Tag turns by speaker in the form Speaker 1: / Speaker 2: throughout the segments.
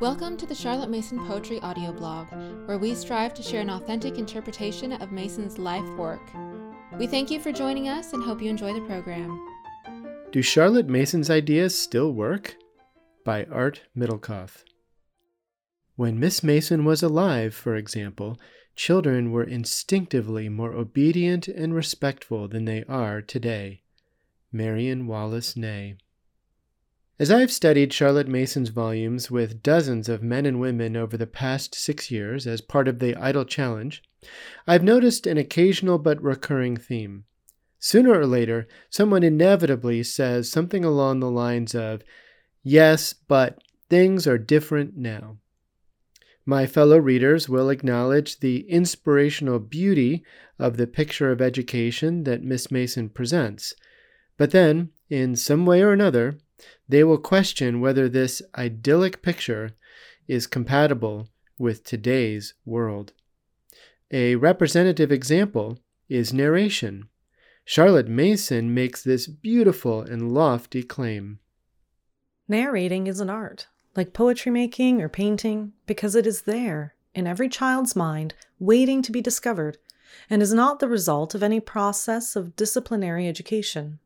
Speaker 1: Welcome to the Charlotte Mason Poetry audio blog, where we strive to share an authentic interpretation of Mason's life work. We thank you for joining us and hope you enjoy the program.
Speaker 2: Do Charlotte Mason's ideas still work? By Art Middlekauff. When Miss Mason was alive, for example, children were instinctively more obedient and respectful than they are today. Marion Wallace Ney. As I've studied Charlotte Mason's volumes with dozens of men and women over the past six years as part of the Idle Challenge, I've noticed an occasional but recurring theme. Sooner or later, someone inevitably says something along the lines of, Yes, but things are different now. My fellow readers will acknowledge the inspirational beauty of the picture of education that Miss Mason presents, but then, in some way or another, they will question whether this idyllic picture is compatible with today's world. A representative example is narration. Charlotte Mason makes this beautiful and lofty claim.
Speaker 3: Narrating is an art, like poetry making or painting, because it is there, in every child's mind, waiting to be discovered, and is not the result of any process of disciplinary education.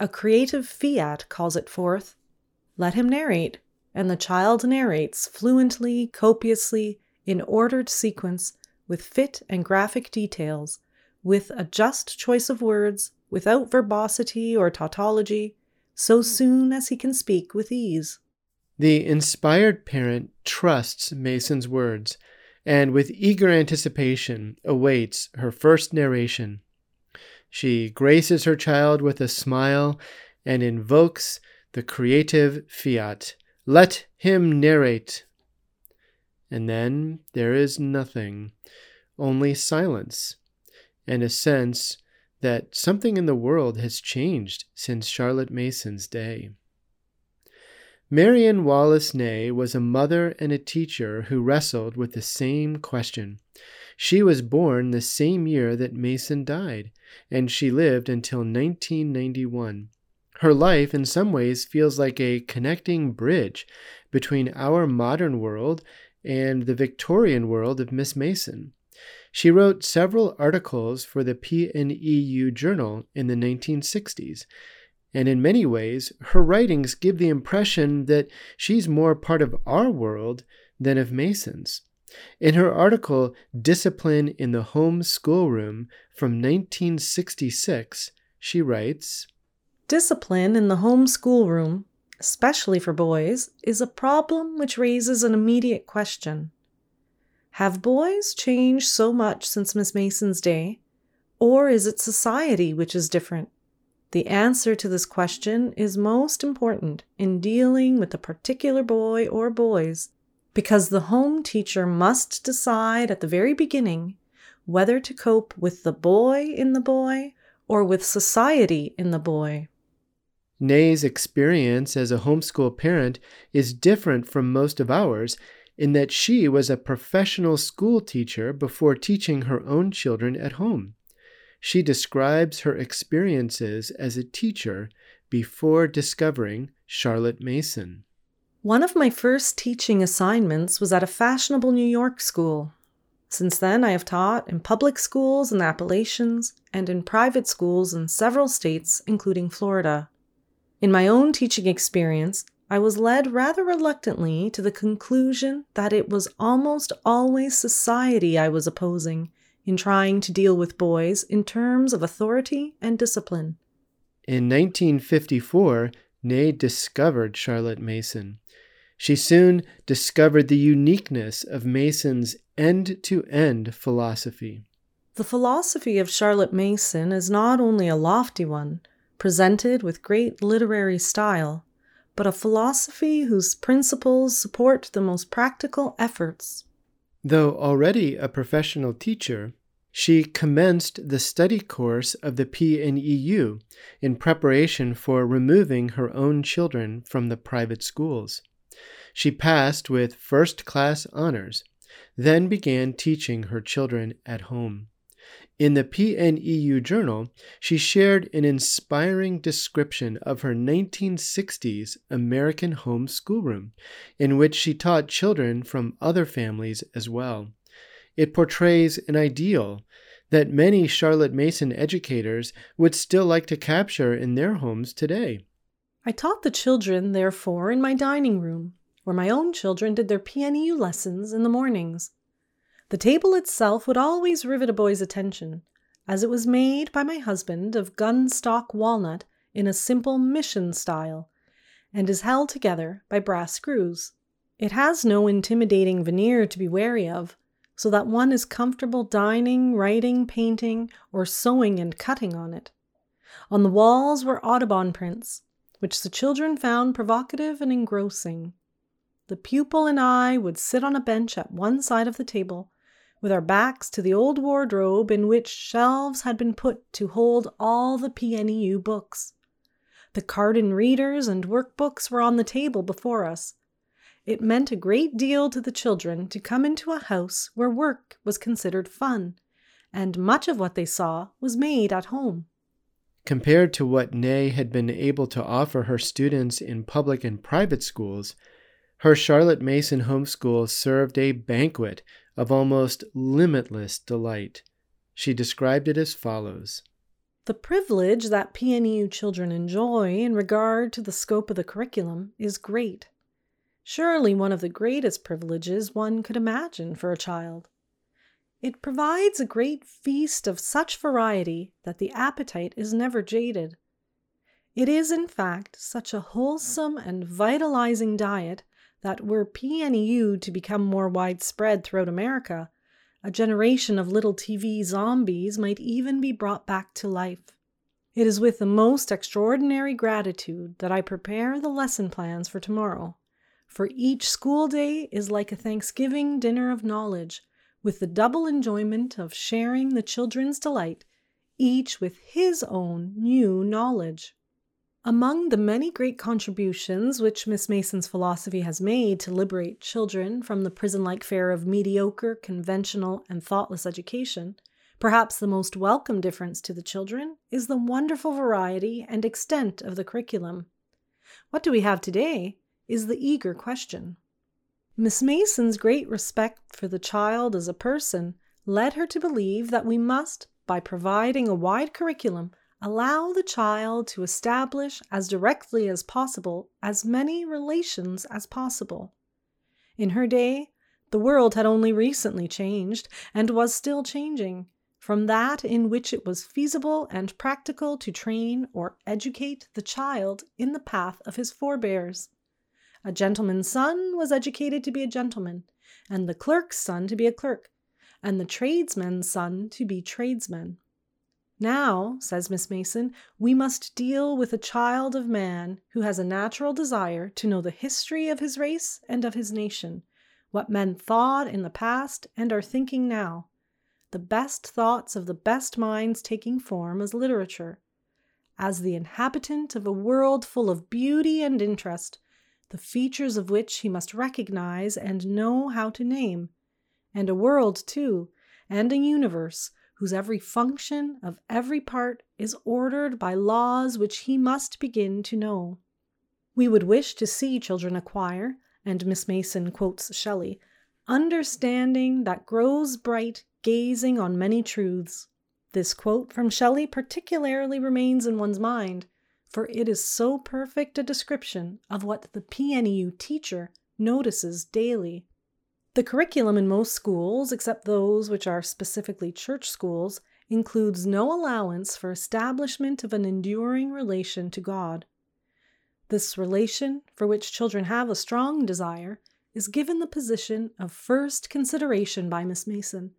Speaker 3: A creative fiat calls it forth. Let him narrate, and the child narrates fluently, copiously, in ordered sequence, with fit and graphic details, with a just choice of words, without verbosity or tautology, so hmm. soon as he can speak with ease.
Speaker 2: The inspired parent trusts Mason's words and with eager anticipation awaits her first narration. She graces her child with a smile and invokes the creative fiat. Let him narrate. And then there is nothing, only silence, and a sense that something in the world has changed since Charlotte Mason's day. Marion Wallace Ney was a mother and a teacher who wrestled with the same question. She was born the same year that Mason died, and she lived until 1991. Her life, in some ways, feels like a connecting bridge between our modern world and the Victorian world of Miss Mason. She wrote several articles for the PNEU Journal in the 1960s, and in many ways, her writings give the impression that she's more part of our world than of Mason's. In her article, Discipline in the Home Schoolroom from 1966, she writes
Speaker 3: Discipline in the home schoolroom, especially for boys, is a problem which raises an immediate question. Have boys changed so much since Miss Mason's day, or is it society which is different? The answer to this question is most important in dealing with a particular boy or boys because the home teacher must decide at the very beginning whether to cope with the boy in the boy or with society in the boy.
Speaker 2: Ney's experience as a homeschool parent is different from most of ours in that she was a professional school teacher before teaching her own children at home. She describes her experiences as a teacher before discovering Charlotte Mason.
Speaker 3: One of my first teaching assignments was at a fashionable New York school. Since then, I have taught in public schools in the Appalachians and in private schools in several states, including Florida. In my own teaching experience, I was led rather reluctantly to the conclusion that it was almost always society I was opposing in trying to deal with boys in terms of authority and discipline.
Speaker 2: In 1954, Ney discovered Charlotte Mason. She soon discovered the uniqueness of Mason's end to end philosophy.
Speaker 3: The philosophy of Charlotte Mason is not only a lofty one, presented with great literary style, but a philosophy whose principles support the most practical efforts.
Speaker 2: Though already a professional teacher, she commenced the study course of the PNEU in preparation for removing her own children from the private schools. She passed with first class honors, then began teaching her children at home. In the PNEU Journal, she shared an inspiring description of her 1960s American home schoolroom, in which she taught children from other families as well. It portrays an ideal that many Charlotte Mason educators would still like to capture in their homes today.
Speaker 3: I taught the children, therefore, in my dining room, where my own children did their PNEU lessons in the mornings. The table itself would always rivet a boy's attention, as it was made by my husband of gunstock walnut in a simple mission style, and is held together by brass screws. It has no intimidating veneer to be wary of, so that one is comfortable dining, writing, painting, or sewing and cutting on it. On the walls were Audubon prints, which the children found provocative and engrossing. The pupil and I would sit on a bench at one side of the table with our backs to the old wardrobe in which shelves had been put to hold all the PNEU books. The Cardan readers and workbooks were on the table before us. It meant a great deal to the children to come into a house where work was considered fun, and much of what they saw was made at home.
Speaker 2: Compared to what Ney had been able to offer her students in public and private schools, her Charlotte Mason homeschool served a banquet of almost limitless delight. She described it as follows
Speaker 3: The privilege that PNEU children enjoy in regard to the scope of the curriculum is great. Surely one of the greatest privileges one could imagine for a child. It provides a great feast of such variety that the appetite is never jaded. It is, in fact, such a wholesome and vitalizing diet that were PNEU to become more widespread throughout America, a generation of little TV zombies might even be brought back to life. It is with the most extraordinary gratitude that I prepare the lesson plans for tomorrow, for each school day is like a Thanksgiving dinner of knowledge, with the double enjoyment of sharing the children's delight, each with his own new knowledge. Among the many great contributions which Miss Mason's philosophy has made to liberate children from the prison like fare of mediocre, conventional, and thoughtless education, perhaps the most welcome difference to the children is the wonderful variety and extent of the curriculum. What do we have today is the eager question. Miss Mason's great respect for the child as a person led her to believe that we must, by providing a wide curriculum, allow the child to establish as directly as possible as many relations as possible. In her day, the world had only recently changed, and was still changing, from that in which it was feasible and practical to train or educate the child in the path of his forebears. A gentleman's son was educated to be a gentleman, and the clerk's son to be a clerk, and the tradesman's son to be tradesmen. Now, says Miss Mason, we must deal with a child of man who has a natural desire to know the history of his race and of his nation, what men thought in the past and are thinking now, the best thoughts of the best minds taking form as literature. As the inhabitant of a world full of beauty and interest, the features of which he must recognize and know how to name, and a world, too, and a universe whose every function of every part is ordered by laws which he must begin to know. We would wish to see children acquire, and Miss Mason quotes Shelley, understanding that grows bright gazing on many truths. This quote from Shelley particularly remains in one's mind, for it is so perfect a description of what the PNEU teacher notices daily. The curriculum in most schools, except those which are specifically church schools, includes no allowance for establishment of an enduring relation to God. This relation, for which children have a strong desire, is given the position of first consideration by Miss Mason,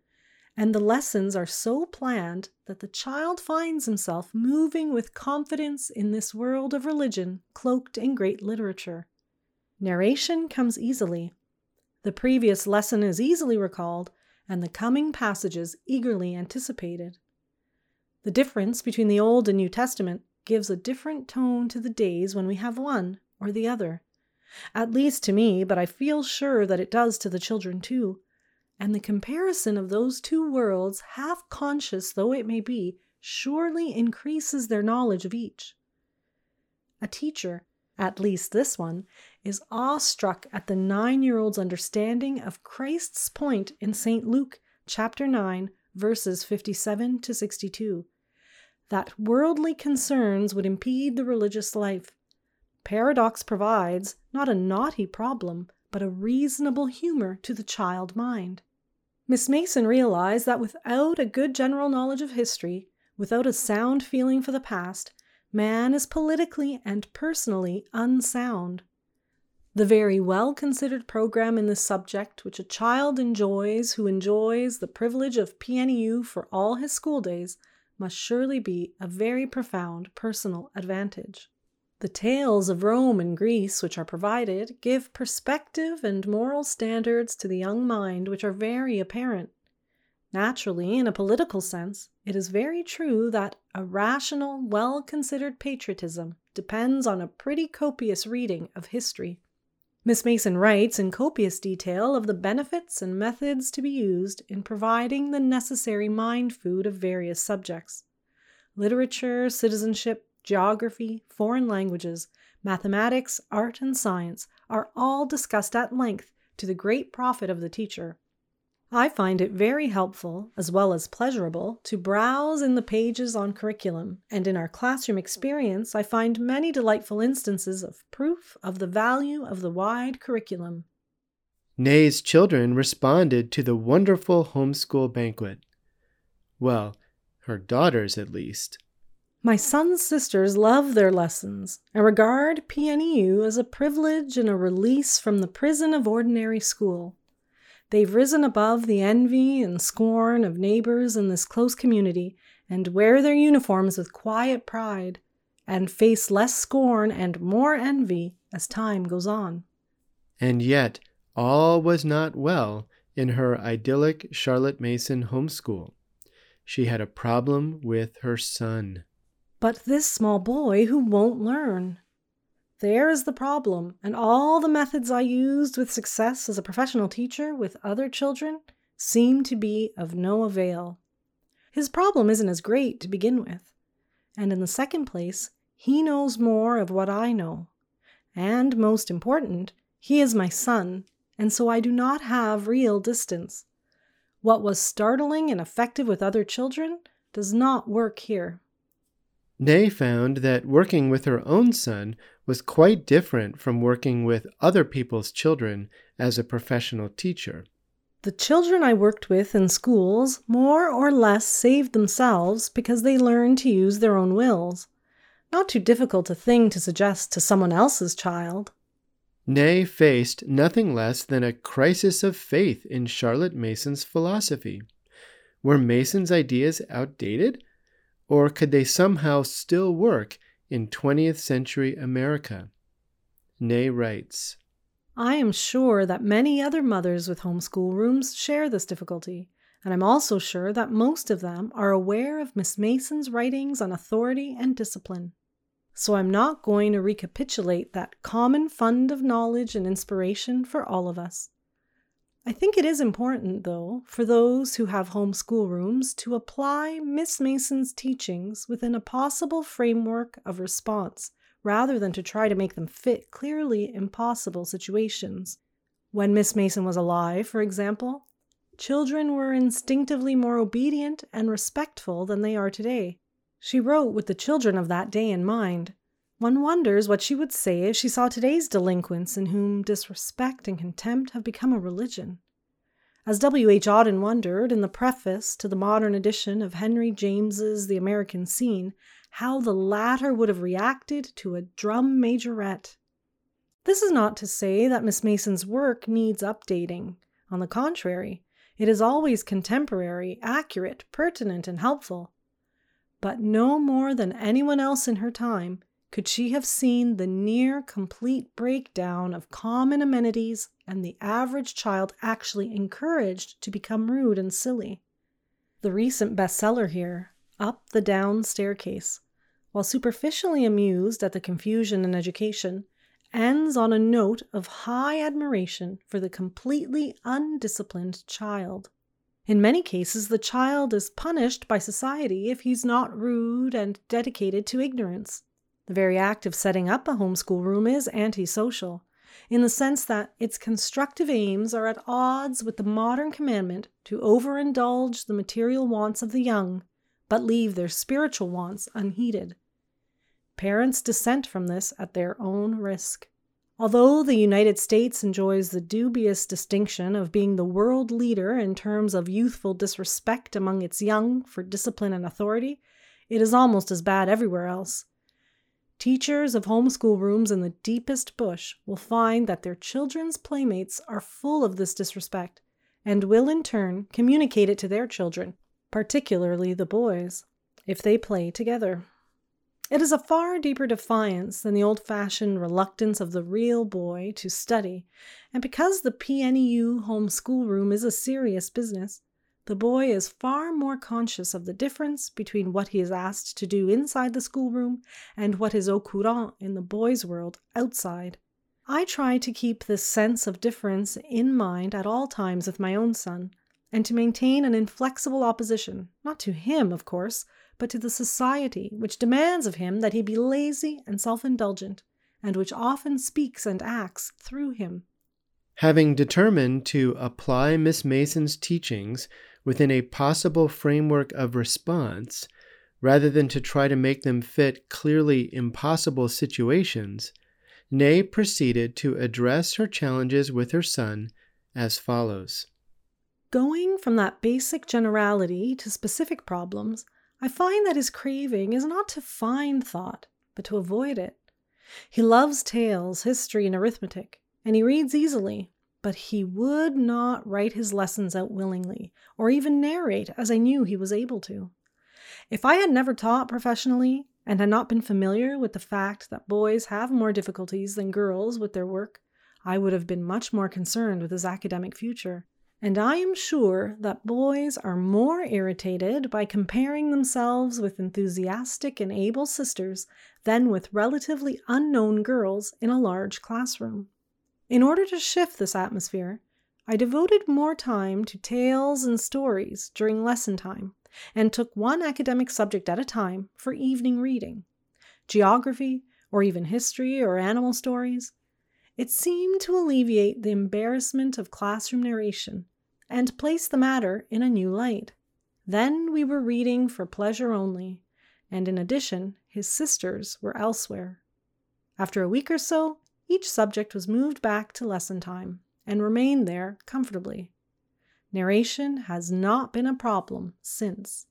Speaker 3: and the lessons are so planned that the child finds himself moving with confidence in this world of religion cloaked in great literature. Narration comes easily, the previous lesson is easily recalled, and the coming passages eagerly anticipated. The difference between the Old and New Testament gives a different tone to the days when we have one or the other. At least to me, but I feel sure that it does to the children too. and the comparison of those two worlds, half conscious though it may be, surely increases their knowledge of each. A teacher, at least this one, is awestruck at the nine year old's understanding of Christ's point in St. Luke chapter 9, verses 57 to 62 that worldly concerns would impede the religious life. Paradox provides not a knotty problem, but a reasonable humor to the child mind. Miss Mason realized that without a good general knowledge of history, without a sound feeling for the past, man is politically and personally unsound. The very well considered program in this subject, which a child enjoys who enjoys the privilege of PNEU for all his school days, must surely be a very profound personal advantage. The tales of Rome and Greece which are provided give perspective and moral standards to the young mind which are very apparent. Naturally, in a political sense, it is very true that a rational, well considered patriotism depends on a pretty copious reading of history. Miss Mason writes in copious detail of the benefits and methods to be used in providing the necessary mind food of various subjects. Literature, citizenship, geography, foreign languages, mathematics, art, and science are all discussed at length to the great profit of the teacher. I find it very helpful, as well as pleasurable, to browse in the pages on curriculum, and in our classroom experience, I find many delightful instances of proof of the value of the wide curriculum.
Speaker 2: Ney's children responded to the wonderful homeschool banquet. Well, her daughters at least.
Speaker 3: My son's sisters love their lessons and regard PNEU as a privilege and a release from the prison of ordinary school. They've risen above the envy and scorn of neighbors in this close community and wear their uniforms with quiet pride and face less scorn and more envy as time goes on.
Speaker 2: And yet, all was not well in her idyllic Charlotte Mason homeschool. She had a problem with her son.
Speaker 3: But this small boy who won't learn. There is the problem, and all the methods I used with success as a professional teacher with other children seem to be of no avail. His problem isn't as great to begin with. And in the second place, he knows more of what I know. And most important, he is my son, and so I do not have real distance. What was startling and effective with other children does not work here.
Speaker 2: Ney found that working with her own son was quite different from working with other people's children as a professional teacher.
Speaker 3: The children I worked with in schools more or less saved themselves because they learned to use their own wills. Not too difficult a thing to suggest to someone else's child.
Speaker 2: Ney faced nothing less than a crisis of faith in Charlotte Mason's philosophy. Were Mason's ideas outdated? Or could they somehow still work in 20th century America? Ney writes
Speaker 3: I am sure that many other mothers with homeschool rooms share this difficulty, and I'm also sure that most of them are aware of Miss Mason's writings on authority and discipline. So I'm not going to recapitulate that common fund of knowledge and inspiration for all of us. I think it is important, though, for those who have home schoolrooms to apply Miss Mason's teachings within a possible framework of response rather than to try to make them fit clearly impossible situations. When Miss Mason was alive, for example, children were instinctively more obedient and respectful than they are today. She wrote with the children of that day in mind. One wonders what she would say if she saw today's delinquents in whom disrespect and contempt have become a religion. As W. H. Auden wondered in the preface to the modern edition of Henry James's The American Scene, how the latter would have reacted to a drum majorette. This is not to say that Miss Mason's work needs updating. On the contrary, it is always contemporary, accurate, pertinent, and helpful. But no more than anyone else in her time, could she have seen the near complete breakdown of common amenities and the average child actually encouraged to become rude and silly. The recent bestseller here, Up the Down Staircase, while superficially amused at the confusion in education, ends on a note of high admiration for the completely undisciplined child. In many cases, the child is punished by society if he's not rude and dedicated to ignorance. The very act of setting up a homeschool room is antisocial, in the sense that its constructive aims are at odds with the modern commandment to overindulge the material wants of the young, but leave their spiritual wants unheeded. Parents dissent from this at their own risk. Although the United States enjoys the dubious distinction of being the world leader in terms of youthful disrespect among its young for discipline and authority, it is almost as bad everywhere else. Teachers of homeschool rooms in the deepest bush will find that their children's playmates are full of this disrespect and will in turn communicate it to their children, particularly the boys, if they play together. It is a far deeper defiance than the old fashioned reluctance of the real boy to study, and because the PNEU home schoolroom is a serious business, the boy is far more conscious of the difference between what he is asked to do inside the schoolroom and what is au courant in the boys' world outside. I try to keep this sense of difference in mind at all times with my own son, and to maintain an inflexible opposition, not to him, of course, but to the society which demands of him that he be lazy and self indulgent, and which often speaks and acts through him.
Speaker 2: Having determined to apply Miss Mason's teachings within a possible framework of response, rather than to try to make them fit clearly impossible situations, Ney proceeded to address her challenges with her son as follows
Speaker 3: Going from that basic generality to specific problems, I find that his craving is not to find thought, but to avoid it. He loves tales, history, and arithmetic, and he reads easily, but he would not write his lessons out willingly, or even narrate as I knew he was able to. If I had never taught professionally and had not been familiar with the fact that boys have more difficulties than girls with their work, I would have been much more concerned with his academic future. And I am sure that boys are more irritated by comparing themselves with enthusiastic and able sisters than with relatively unknown girls in a large classroom. In order to shift this atmosphere, I devoted more time to tales and stories during lesson time and took one academic subject at a time for evening reading geography, or even history or animal stories. It seemed to alleviate the embarrassment of classroom narration and place the matter in a new light. Then we were reading for pleasure only, and in addition, his sisters were elsewhere. After a week or so, each subject was moved back to lesson time and remained there comfortably. Narration has not been a problem since.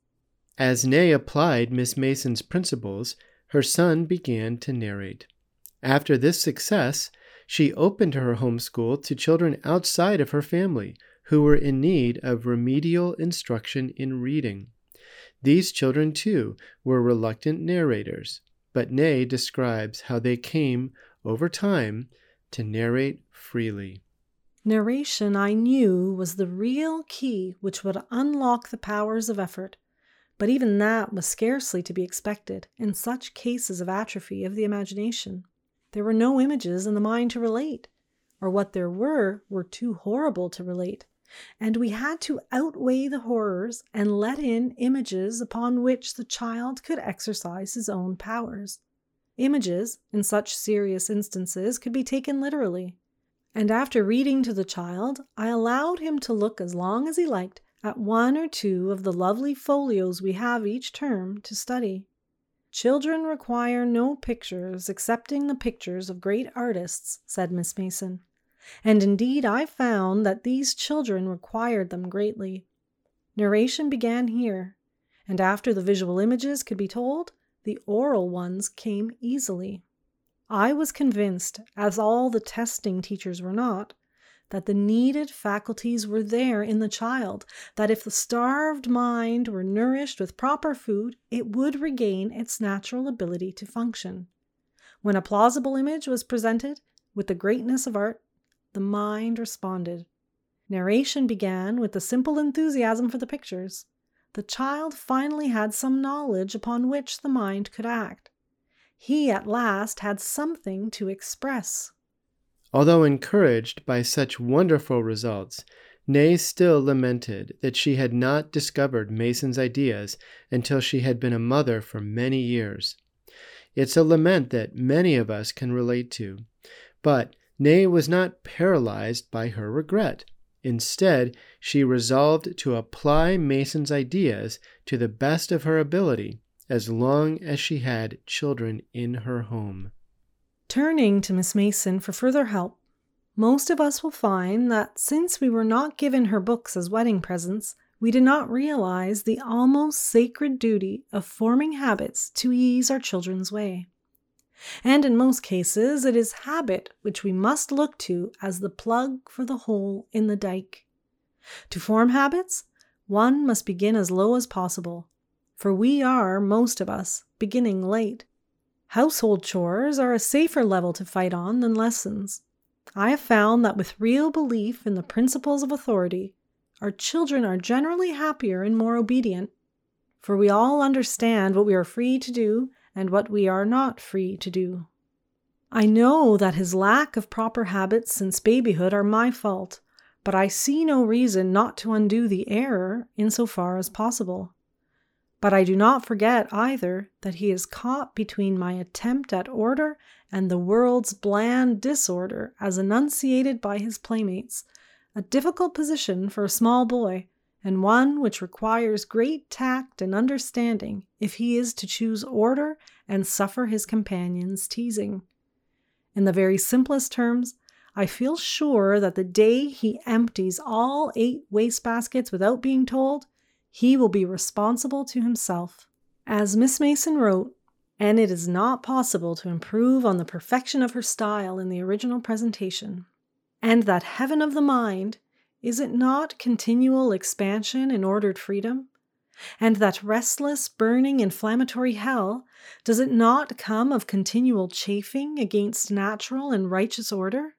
Speaker 2: As Ney applied Miss Mason's principles, her son began to narrate. After this success, she opened her home school to children outside of her family who were in need of remedial instruction in reading. These children, too, were reluctant narrators, but Ney describes how they came, over time, to narrate freely.
Speaker 3: Narration, I knew, was the real key which would unlock the powers of effort, but even that was scarcely to be expected in such cases of atrophy of the imagination. There were no images in the mind to relate, or what there were were too horrible to relate, and we had to outweigh the horrors and let in images upon which the child could exercise his own powers. Images, in such serious instances, could be taken literally. And after reading to the child, I allowed him to look as long as he liked at one or two of the lovely folios we have each term to study. Children require no pictures excepting the pictures of great artists, said Miss Mason. And indeed, I found that these children required them greatly. Narration began here, and after the visual images could be told, the oral ones came easily. I was convinced, as all the testing teachers were not, that the needed faculties were there in the child, that if the starved mind were nourished with proper food, it would regain its natural ability to function. When a plausible image was presented, with the greatness of art, the mind responded. Narration began with the simple enthusiasm for the pictures. The child finally had some knowledge upon which the mind could act. He at last had something to express
Speaker 2: Although encouraged by such wonderful results, Ney still lamented that she had not discovered Mason's ideas until she had been a mother for many years. It's a lament that many of us can relate to. But Ney was not paralyzed by her regret. Instead, she resolved to apply Mason's ideas to the best of her ability as long as she had children in her home.
Speaker 3: Turning to Miss Mason for further help, most of us will find that since we were not given her books as wedding presents, we did not realize the almost sacred duty of forming habits to ease our children's way. And in most cases, it is habit which we must look to as the plug for the hole in the dike. To form habits, one must begin as low as possible, for we are, most of us, beginning late. Household chores are a safer level to fight on than lessons. I have found that with real belief in the principles of authority, our children are generally happier and more obedient, for we all understand what we are free to do and what we are not free to do. I know that his lack of proper habits since babyhood are my fault, but I see no reason not to undo the error in so far as possible. But I do not forget either that he is caught between my attempt at order and the world's bland disorder as enunciated by his playmates, a difficult position for a small boy, and one which requires great tact and understanding if he is to choose order and suffer his companions' teasing. In the very simplest terms, I feel sure that the day he empties all eight wastebaskets without being told, he will be responsible to himself. As Miss Mason wrote, and it is not possible to improve on the perfection of her style in the original presentation. And that heaven of the mind, is it not continual expansion in ordered freedom? And that restless, burning, inflammatory hell, does it not come of continual chafing against natural and righteous order?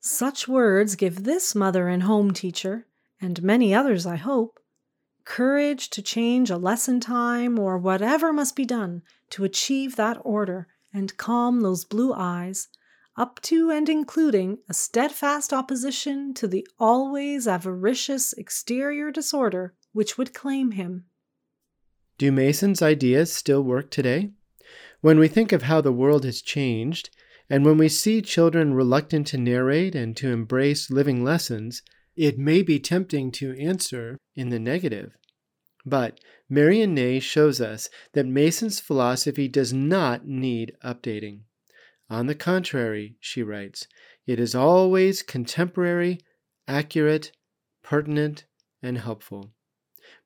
Speaker 3: Such words give this mother and home teacher, and many others, I hope, courage to change a lesson time or whatever must be done to achieve that order and calm those blue eyes, up to and including a steadfast opposition to the always avaricious exterior disorder which would claim him.
Speaker 2: Do Mason's ideas still work today? When we think of how the world has changed, and when we see children reluctant to narrate and to embrace living lessons, it may be tempting to answer in the negative. But Marion Ney shows us that Mason's philosophy does not need updating. On the contrary, she writes, it is always contemporary, accurate, pertinent, and helpful.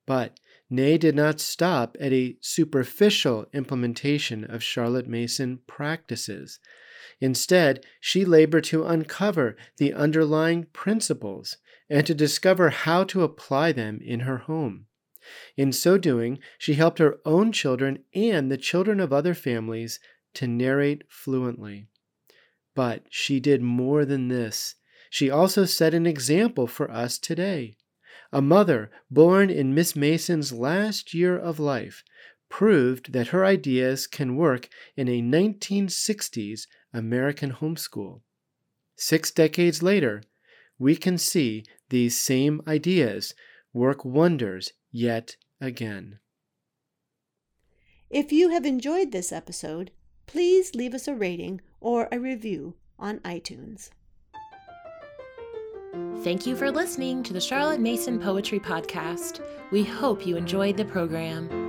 Speaker 2: But Ney did not stop at a superficial implementation of Charlotte Mason practices. Instead, she labored to uncover the underlying principles and to discover how to apply them in her home. In so doing, she helped her own children and the children of other families to narrate fluently. But she did more than this. She also set an example for us today. A mother born in Miss Mason's last year of life proved that her ideas can work in a 1960s American homeschool. Six decades later, we can see these same ideas work wonders yet again.
Speaker 4: If you have enjoyed this episode, please leave us a rating or a review on iTunes.
Speaker 5: Thank you for listening to the Charlotte Mason Poetry Podcast. We hope you enjoyed the program.